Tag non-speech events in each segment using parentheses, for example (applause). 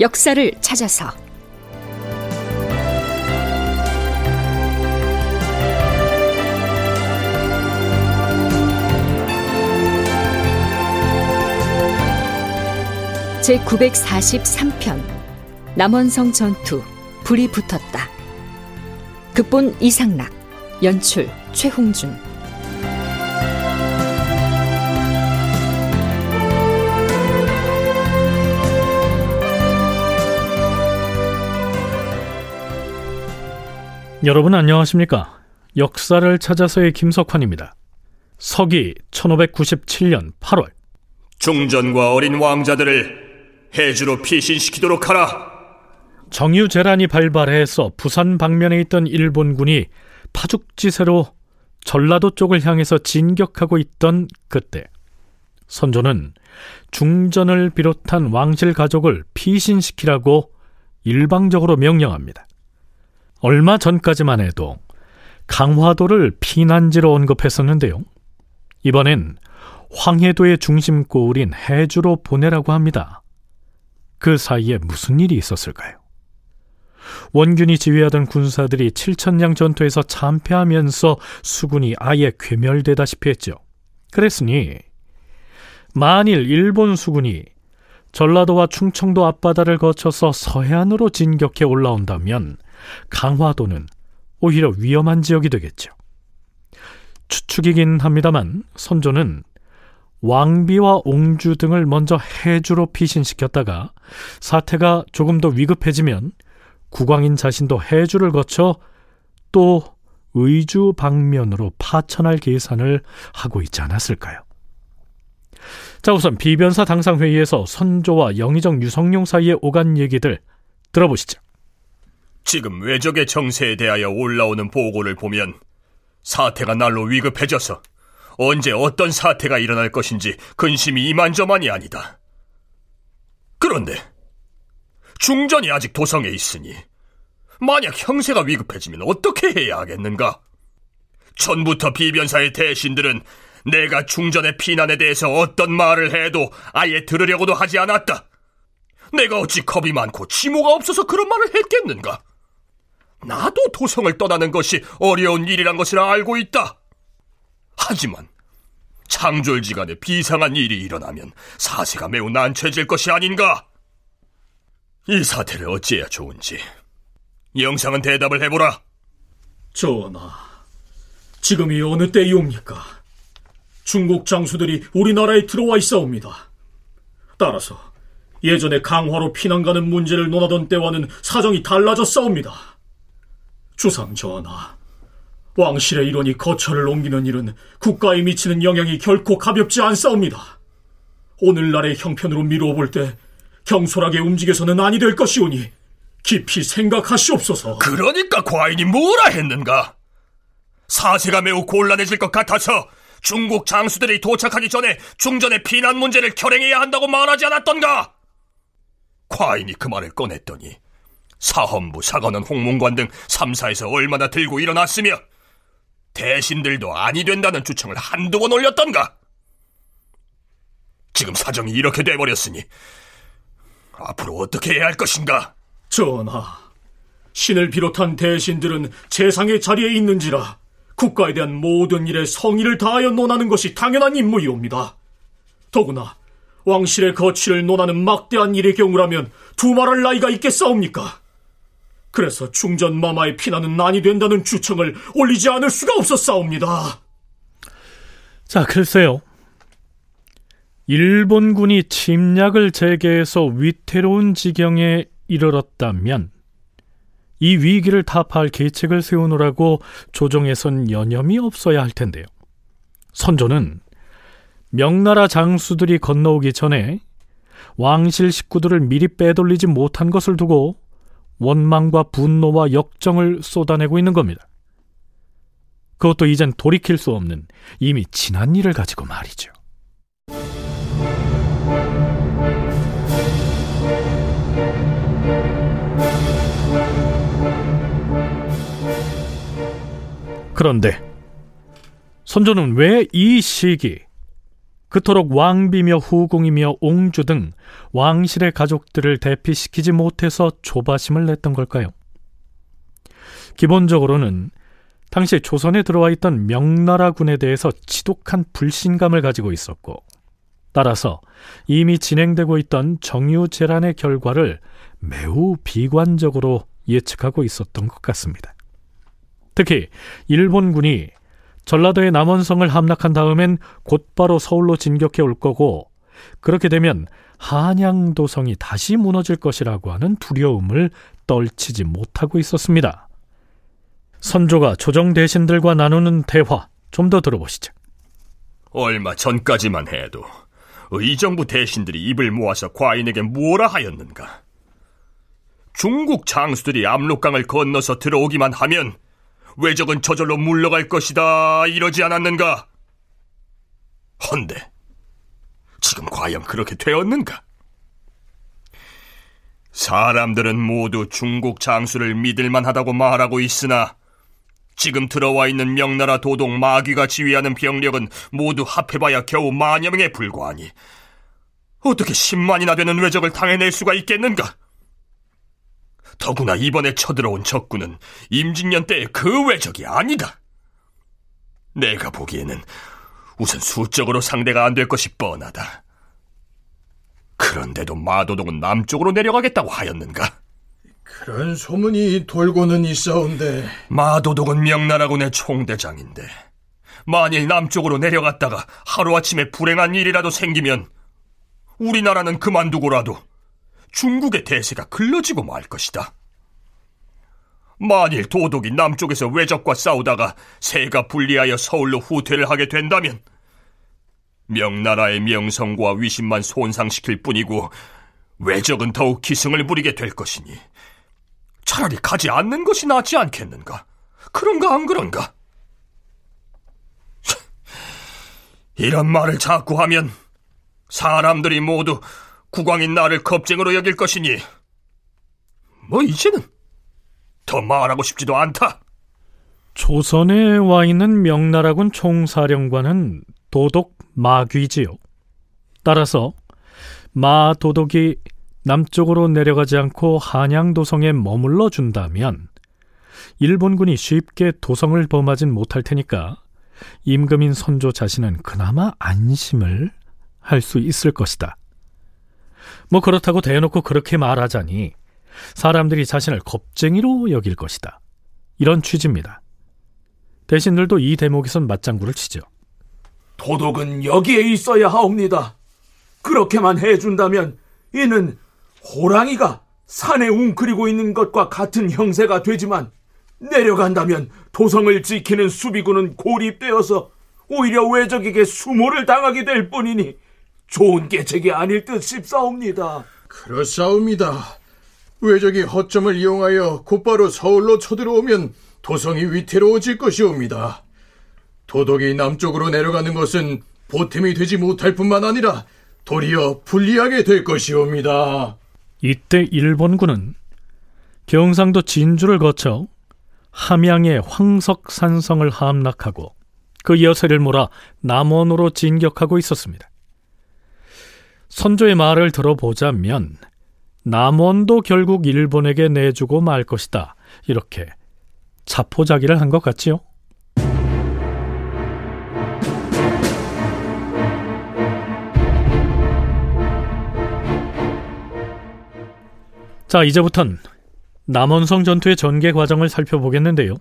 역사를 찾아서 제 943편 남원성 전투 불이 붙었다. 극본 이상락 연출 최홍준 여러분 안녕하십니까? 역사를 찾아서의 김석환입니다. 서기 1597년 8월 중전과 어린 왕자들을 해주로 피신시키도록 하라. 정유재란이 발발해서 부산 방면에 있던 일본군이 파죽지세로 전라도 쪽을 향해서 진격하고 있던 그때 선조는 중전을 비롯한 왕실 가족을 피신시키라고 일방적으로 명령합니다. 얼마 전까지만 해도 강화도를 피난지로 언급했었는데요. 이번엔 황해도의 중심골인 해주로 보내라고 합니다. 그 사이에 무슨 일이 있었을까요? 원균이 지휘하던 군사들이 칠천량 전투에서 참패하면서 수군이 아예 괴멸되다시피 했죠. 그랬으니 만일 일본 수군이 전라도와 충청도 앞바다를 거쳐서 서해안으로 진격해 올라온다면 강화도는 오히려 위험한 지역이 되겠죠. 추측이긴 합니다만 선조는 왕비와 옹주 등을 먼저 해주로 피신시켰다가 사태가 조금 더 위급해지면 국왕인 자신도 해주를 거쳐 또 의주 방면으로 파천할 계산을 하고 있지 않았을까요? 자, 우선 비변사 당상회의에서 선조와 영의정 유성룡 사이에 오간 얘기들 들어보시죠. 지금 외적의 정세에 대하여 올라오는 보고를 보면 사태가 날로 위급해져서 언제 어떤 사태가 일어날 것인지 근심이 이만저만이 아니다. 그런데 중전이 아직 도성에 있으니 만약 형세가 위급해지면 어떻게 해야 하겠는가? 전부터 비변사의 대신들은 내가 중전의 피난에 대해서 어떤 말을 해도 아예 들으려고도 하지 않았다. 내가 어찌 겁이 많고 지모가 없어서 그런 말을 했겠는가? 나도 도성을 떠나는 것이 어려운 일이란 것을 알고 있다. 하지만 창졸지간에 비상한 일이 일어나면 사세가 매우 난처해질 것이 아닌가? 이 사태를 어찌해야 좋은지 영상은 대답을 해보라. 전하, 지금이 어느 때이옵니까? 중국 장수들이 우리나라에 들어와 있사옵니다. 따라서 예전에 강화로 피난 가는 문제를 논하던 때와는 사정이 달라졌사옵니다. 주상 전하, 왕실의 일원이 거처를 옮기는 일은 국가에 미치는 영향이 결코 가볍지 않사옵니다. 오늘날의 형편으로 미루어 볼 때 경솔하게 움직여서는 아니 될 것이오니 깊이 생각하시옵소서. 그러니까 과인이 뭐라 했는가? 사세가 매우 곤란해질 것 같아서 중국 장수들이 도착하기 전에 중전의 피난 문제를 결행해야 한다고 말하지 않았던가? 과인이 그 말을 꺼냈더니 사헌부, 사관원, 홍문관 등 3사에서 얼마나 들고 일어났으며 대신들도 아니 된다는 주청을 한두 번 올렸던가? 지금 사정이 이렇게 돼버렸으니 앞으로 어떻게 해야 할 것인가? 전하, 신을 비롯한 대신들은 재상의 자리에 있는지라 국가에 대한 모든 일에 성의를 다하여 논하는 것이 당연한 임무이옵니다. 더구나 왕실의 거취를 논하는 막대한 일의 경우라면 두말할 나이가 있겠사옵니까? 그래서 중전 마마의 피난은 난이 된다는 주청을 올리지 않을 수가 없었사옵니다. 자, 글쎄요. 일본군이 침략을 재개해서 위태로운 지경에 이르렀다면 이 위기를 타파할 계책을 세우느라고 조정에선 여념이 없어야 할 텐데요. 선조는 명나라 장수들이 건너오기 전에 왕실 식구들을 미리 빼돌리지 못한 것을 두고 원망과 분노와 역정을 쏟아내고 있는 겁니다. 그것도 이젠 돌이킬 수 없는 이미 지난 일을 가지고 말이죠. 그런데 선조는 왜 이 시기 그토록 왕비며 후궁이며 옹주 등 왕실의 가족들을 대피시키지 못해서 조바심을 냈던 걸까요? 기본적으로는 당시 조선에 들어와 있던 명나라군에 대해서 지독한 불신감을 가지고 있었고 따라서 이미 진행되고 있던 정유재란의 결과를 매우 비관적으로 예측하고 있었던 것 같습니다. 특히 일본군이 전라도의 남원성을 함락한 다음엔 곧바로 서울로 진격해 올 거고 그렇게 되면 한양도성이 다시 무너질 것이라고 하는 두려움을 떨치지 못하고 있었습니다. 선조가 조정 대신들과 나누는 대화 좀 더 들어보시죠. 얼마 전까지만 해도 의정부 대신들이 입을 모아서 과인에게 뭐라 하였는가? 중국 장수들이 압록강을 건너서 들어오기만 하면 왜적은 저절로 물러갈 것이다 이러지 않았는가? 헌데 지금 과연 그렇게 되었는가? 사람들은 모두 중국 장수를 믿을 만하다고 말하고 있으나 지금 들어와 있는 명나라 도독 마귀가 지휘하는 병력은 모두 합해봐야 겨우 만여 명에 불과하니 어떻게 10만이나 되는 왜적을 당해낼 수가 있겠는가? 더구나 이번에 쳐들어온 적군은 임진년 때의 그 왜적이 아니다. 내가 보기에는 우선 수적으로 상대가 안 될 것이 뻔하다. 그런데도 마도독은 남쪽으로 내려가겠다고 하였는가? 그런 소문이 돌고는 있어온데 마도독은 명나라군의 총대장인데 만일 남쪽으로 내려갔다가 하루아침에 불행한 일이라도 생기면 우리나라는 그만두고라도 중국의 대세가 글러지고 말 것이다. 만일 도독이 남쪽에서 왜적과 싸우다가 새가 분리하여 서울로 후퇴를 하게 된다면 명나라의 명성과 위신만 손상시킬 뿐이고 왜적은 더욱 기승을 부리게 될 것이니 차라리 가지 않는 것이 낫지 않겠는가? 그런가 안 그런가? (laughs) 이런 말을 자꾸 하면 사람들이 모두 국왕인 나를 겁쟁으로 여길 것이니 뭐 이제는 더 말하고 싶지도 않다. 조선에 와 있는 명나라군 총사령관은 도독 마귀지요. 따라서 마 도독이 남쪽으로 내려가지 않고 한양 도성에 머물러 준다면 일본군이 쉽게 도성을 범하진 못할 테니까 임금인 선조 자신은 그나마 안심을 할 수 있을 것이다. 뭐 그렇다고 대놓고 그렇게 말하자니 사람들이 자신을 겁쟁이로 여길 것이다. 이런 취지입니다. 대신들도 이 대목에선 맞장구를 치죠. 도독은 여기에 있어야 하옵니다. 그렇게만 해준다면 이는 호랑이가 산에 웅크리고 있는 것과 같은 형세가 되지만 내려간다면 도성을 지키는 수비군은 고립되어서 오히려 외적에게 수모를 당하게 될 뿐이니 좋은 계책이 아닐 듯 싶사옵니다. 그렇사옵니다. 외적이 허점을 이용하여 곧바로 서울로 쳐들어오면 도성이 위태로워질 것이옵니다. 도덕이 남쪽으로 내려가는 것은 보탬이 되지 못할 뿐만 아니라 도리어 불리하게 될 것이옵니다. 이때 일본군은 경상도 진주를 거쳐 함양의 황석산성을 함락하고 그 여세를 몰아 남원으로 진격하고 있었습니다. 선조의 말을 들어보자면 남원도 결국 일본에게 내주고 말 것이다. 이렇게 자포자기를 한 것 같지요? 자, 이제부턴 남원성 전투의 전개 과정을 살펴보겠는데요.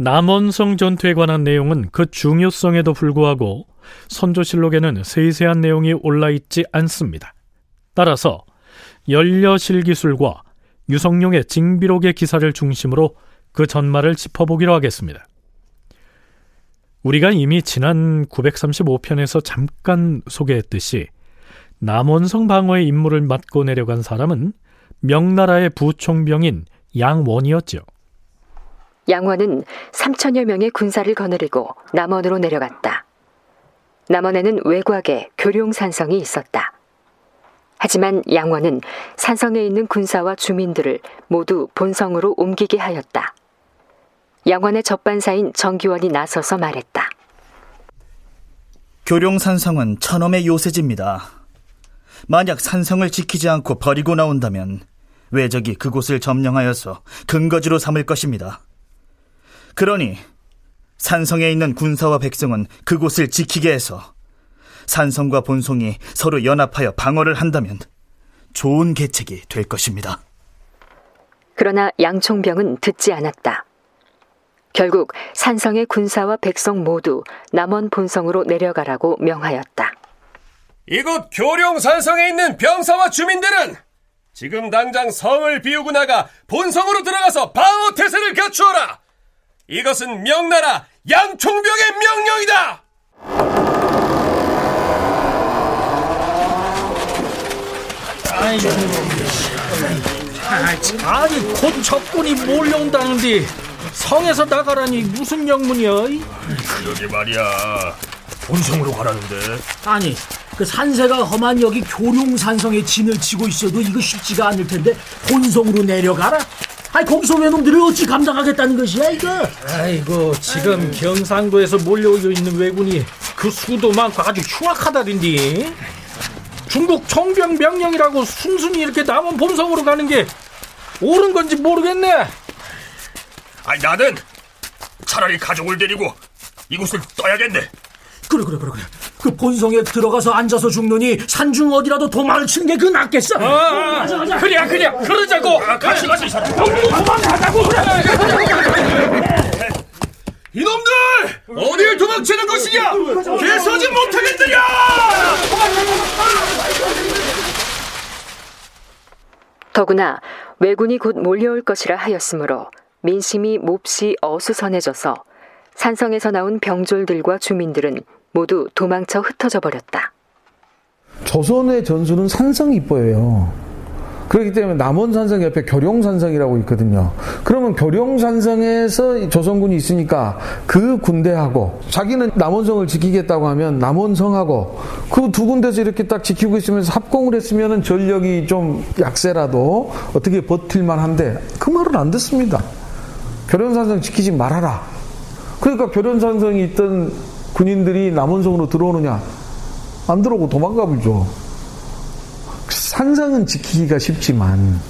남원성 전투에 관한 내용은 그 중요성에도 불구하고 선조실록에는 세세한 내용이 올라 있지 않습니다. 따라서 연려실 기술과 유성룡의 징비록의 기사를 중심으로 그 전말을 짚어보기로 하겠습니다. 우리가 이미 지난 935편에서 잠깐 소개했듯이 남원성 방어의 임무를 맡고 내려간 사람은 명나라의 부총병인 양원이었죠. 양원은 3천여 명의 군사를 거느리고 남원으로 내려갔다. 남원에는 외곽에 교룡산성이 있었다. 하지만 양원은 산성에 있는 군사와 주민들을 모두 본성으로 옮기게 하였다. 양원의 접반사인 정기원이 나서서 말했다. 교룡산성은 천엄의 요새지입니다. 만약 산성을 지키지 않고 버리고 나온다면 외적이 그곳을 점령하여서 근거지로 삼을 것입니다. 그러니 산성에 있는 군사와 백성은 그곳을 지키게 해서 산성과 본성이 서로 연합하여 방어를 한다면 좋은 계책이 될 것입니다. 그러나 양총병은 듣지 않았다. 결국 산성의 군사와 백성 모두 남원 본성으로 내려가라고 명하였다. 이곳 교룡산성에 있는 병사와 주민들은 지금 당장 성을 비우고 나가 본성으로 들어가서 방어 태세를 갖추어라. 이것은 명나라 양총병의 명령이다. 아니 곧 적군이 몰려온다는데 성에서 나가라니 무슨 명문이야? 그러게 말이야. 본성으로 가라는데. 아니 그 산세가 험한 여기 교룡산성에 진을 치고 있어도 이거 쉽지가 않을 텐데 본성으로 내려가라? 아니 거기서 외놈들을 어찌 감당하겠다는 것이야 이거? 아이고 지금 경상도에서 몰려오고 있는 왜군이 그 수도 많고 아주 흉악하다던디 중국 청병 명령이라고 순순히 이렇게 남은 본성으로 가는 게 옳은 건지 모르겠네 아니 나는 차라리 가족을 데리고 이곳을 떠야겠네. 그래 그래 그래 그래 그 본성에 들어가서 앉아서 죽느니 산중 어디라도 도망을 치는 게 그 낫겠어? 아, 가자 가자. 그래 그래 그러자고. 같이 가자 이 사람. 도망가자고. 그래. 이놈들! 어딜 도망치는 것이냐? 개서지 못하겠느냐? 더구나 왜군이 곧 몰려올 것이라 하였으므로 민심이 몹시 어수선해져서 산성에서 나온 병졸들과 주민들은 모두 도망쳐 흩어져 버렸다. 조선의 전술은 산성이 보여요. 그렇기 때문에 남원산성 옆에 교룡산성이라고 있거든요. 그러면 교룡산성에서 조선군이 있으니까 그 군대하고 자기는 남원성을 지키겠다고 하면 남원성하고 그 두 군데서 이렇게 딱 지키고 있으면서 합공을 했으면 전력이 좀 약세라도 어떻게 버틸만 한데 그 말은 안 듣습니다. 교룡산성 지키지 말아라. 그러니까 교룡산성이 있던 군인들이 남원성으로 들어오느냐? 안 들어오고 도망가 보죠. 산성은 지키기가 쉽지만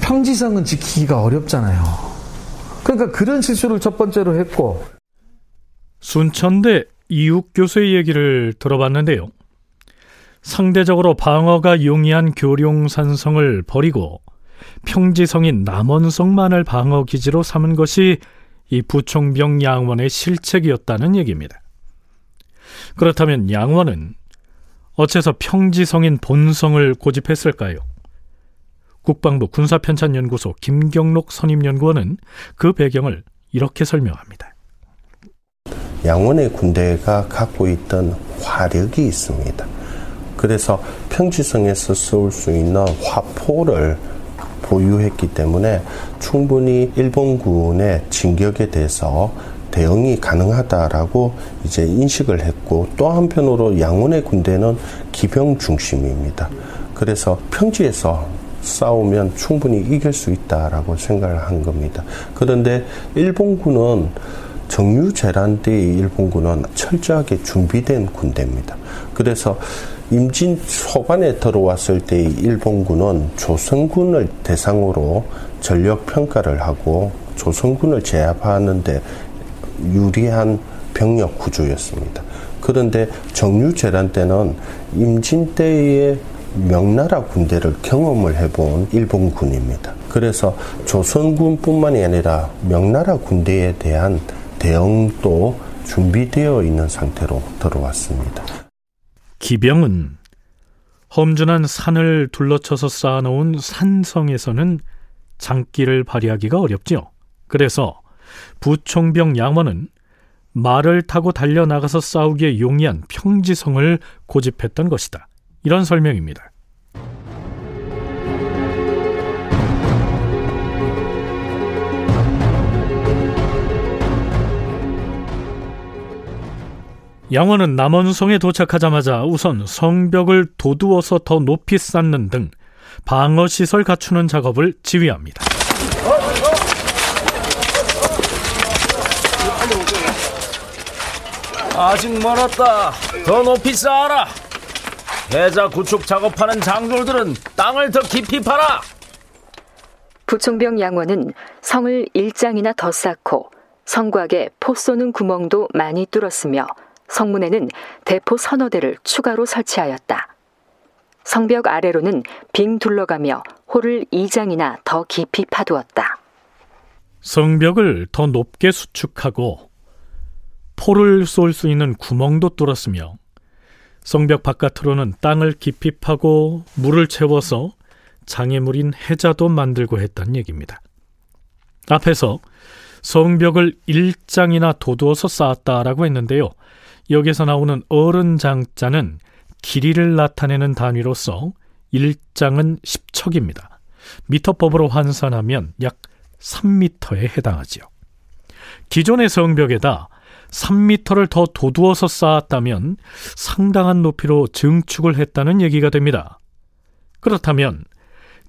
평지성은 지키기가 어렵잖아요. 그러니까 그런 실수를 첫 번째로 했고 순천대 이욱 교수의 얘기를 들어봤는데요. 상대적으로 방어가 용이한 교룡산성을 버리고 평지성인 남원성만을 방어 기지로 삼은 것이 이 부총병 양원의 실책이었다는 얘기입니다. 그렇다면 양원은 어째서 평지성인 본성을 고집했을까요? 국방부 군사편찬연구소 김경록 선임연구원은 그 배경을 이렇게 설명합니다. 양원의 군대가 갖고 있던 화력이 있습니다. 그래서 평지성에서 쏠 수 있는 화포를 보유했기 때문에 충분히 일본군의 진격에 대해서 대응이 가능하다라고 이제 인식을 했고 또 한편으로 양원의 군대는 기병 중심입니다. 그래서 평지에서 싸우면 충분히 이길 수 있다라고 생각을 한 겁니다. 그런데 일본군은 정유 재란 때의 일본군은 철저하게 준비된 군대입니다. 그래서 임진 초반에 들어왔을 때 일본군은 조선군을 대상으로 전력 평가를 하고 조선군을 제압하는데 유리한 병력 구조였습니다. 그런데 정유재란 때는 임진 때의 명나라 군대를 경험을 해본 일본군입니다. 그래서 조선군뿐만이 아니라 명나라 군대에 대한 대응도 준비되어 있는 상태로 들어왔습니다. 기병은 험준한 산을 둘러쳐서 쌓아놓은 산성에서는 장기를 발휘하기가 어렵지요. 그래서 부총병 양원은 말을 타고 달려나가서 싸우기에 용이한 평지성을 고집했던 것이다. 이런 설명입니다. 양원은 남원성에 도착하자마자 우선 성벽을 도두어서 더 높이 쌓는 등 방어 시설 갖추는 작업을 지휘합니다. 아직 멀었다. 더 높이 쌓아라. 해자 구축 작업하는 장졸들은 땅을 더 깊이 파라. 부총병 양원은 성을 일장이나 더 쌓고 성곽에 포 쏘는 구멍도 많이 뚫었으며 성문에는 대포 서너 대를 추가로 설치하였다. 성벽 아래로는 빙 둘러가며 홀을 2장이나 더 깊이 파두었다. 성벽을 더 높게 수축하고 포를 쏠 수 있는 구멍도 뚫었으며 성벽 바깥으로는 땅을 깊이 파고 물을 채워서 장애물인 해자도 만들고 했다는 얘기입니다. 앞에서 성벽을 일장이나 도두어서 쌓았다라고 했는데요. 여기서 나오는 어른 장자는 길이를 나타내는 단위로서 일장은 10척입니다. 미터법으로 환산하면 약 3미터에 해당하지요. 기존의 성벽에다 3미터를 더 도두어서 쌓았다면 상당한 높이로 증축을 했다는 얘기가 됩니다. 그렇다면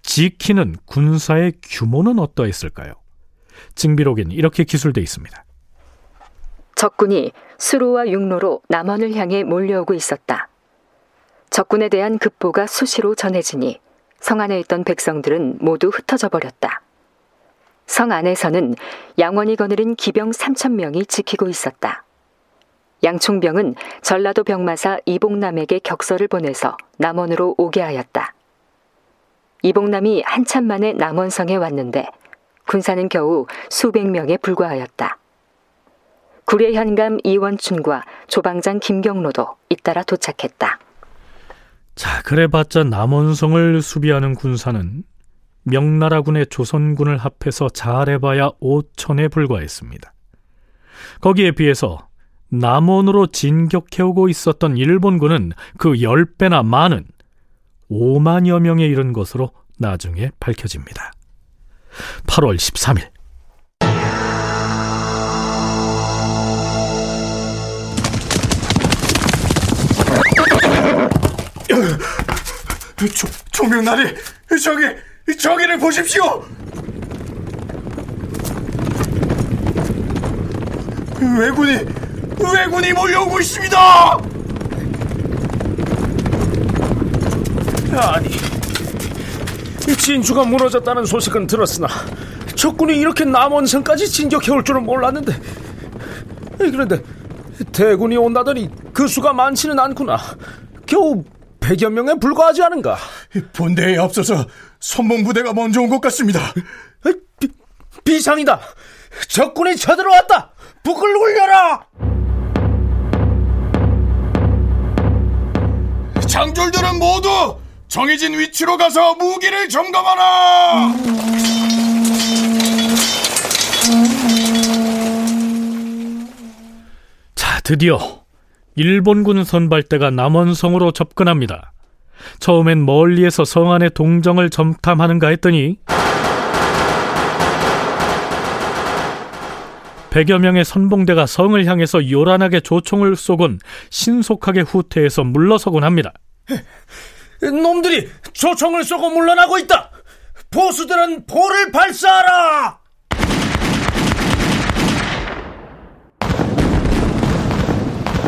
지키는 군사의 규모는 어떠했을까요? 징비록엔 이렇게 기술되어 있습니다. 적군이 수로와 육로로 남원을 향해 몰려오고 있었다. 적군에 대한 급보가 수시로 전해지니 성 안에 있던 백성들은 모두 흩어져 버렸다. 성 안에서는 양원이 거느린 기병 3천 명이 지키고 있었다. 양총병은 전라도 병마사 이봉남에게 격서를 보내서 남원으로 오게 하였다. 이봉남이 한참 만에 남원성에 왔는데 군사는 겨우 수백 명에 불과하였다. 구례 현감 이원춘과 조방장 김경로도 잇따라 도착했다. 자, 그래봤자 남원성을 수비하는 군사는 명나라군의 조선군을 합해서 잘해봐야 5천에 불과했습니다. 거기에 비해서 남원으로 진격해오고 있었던 일본군은 그 10배나 많은 5만여 명에 이른 것으로 나중에 밝혀집니다. 8월 13일 조, 조명날이 저기 저기를 보십시오. 왜군이 왜군이 몰려오고 있습니다. 아니, 진주가 무너졌다는 소식은 들었으나 적군이 이렇게 남원성까지 진격해올 줄은 몰랐는데 그런데 대군이 온다더니 그 수가 많지는 않구나. 겨우 100여 명에 불과하지 않은가? 본대에 앞서서 선봉부대가 먼저 온 것 같습니다. 비, 비상이다. 적군이 쳐들어왔다. 북을 울려라. 장졸들은 모두 정해진 위치로 가서 무기를 점검하라. 자, 드디어 일본군 선발대가 남원성으로 접근합니다. 처음엔 멀리에서 성 안의 동정을 점탐하는가 했더니 100여 명의 선봉대가 성을 향해서 요란하게 조총을 쏘곤 신속하게 후퇴해서 물러서곤 합니다. 놈들이 조총을 쏘고 물러나고 있다. 보수들은 포를 발사하라.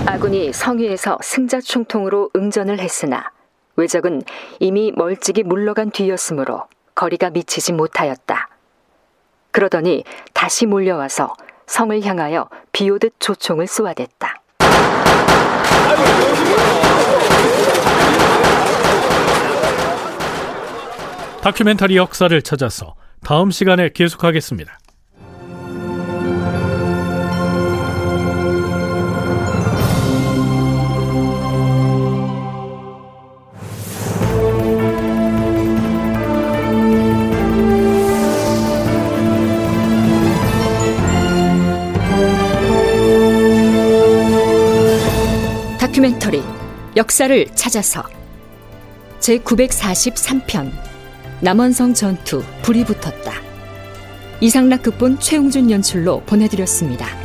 아군이 성위에서 승자 충통으로 응전을 했으나 외적은 이미 멀찍이 물러간 뒤였으므로 거리가 미치지 못하였다. 그러더니 다시 몰려와서 성을 향하여 비오듯 조총을 쏘아댔다. 다큐멘터리 역사를 찾아서 다음 시간에 계속하겠습니다. 역사를 찾아서 제 943편 남원성 전투 불이 붙었다. 이상락 극본 최웅준 연출로 보내드렸습니다.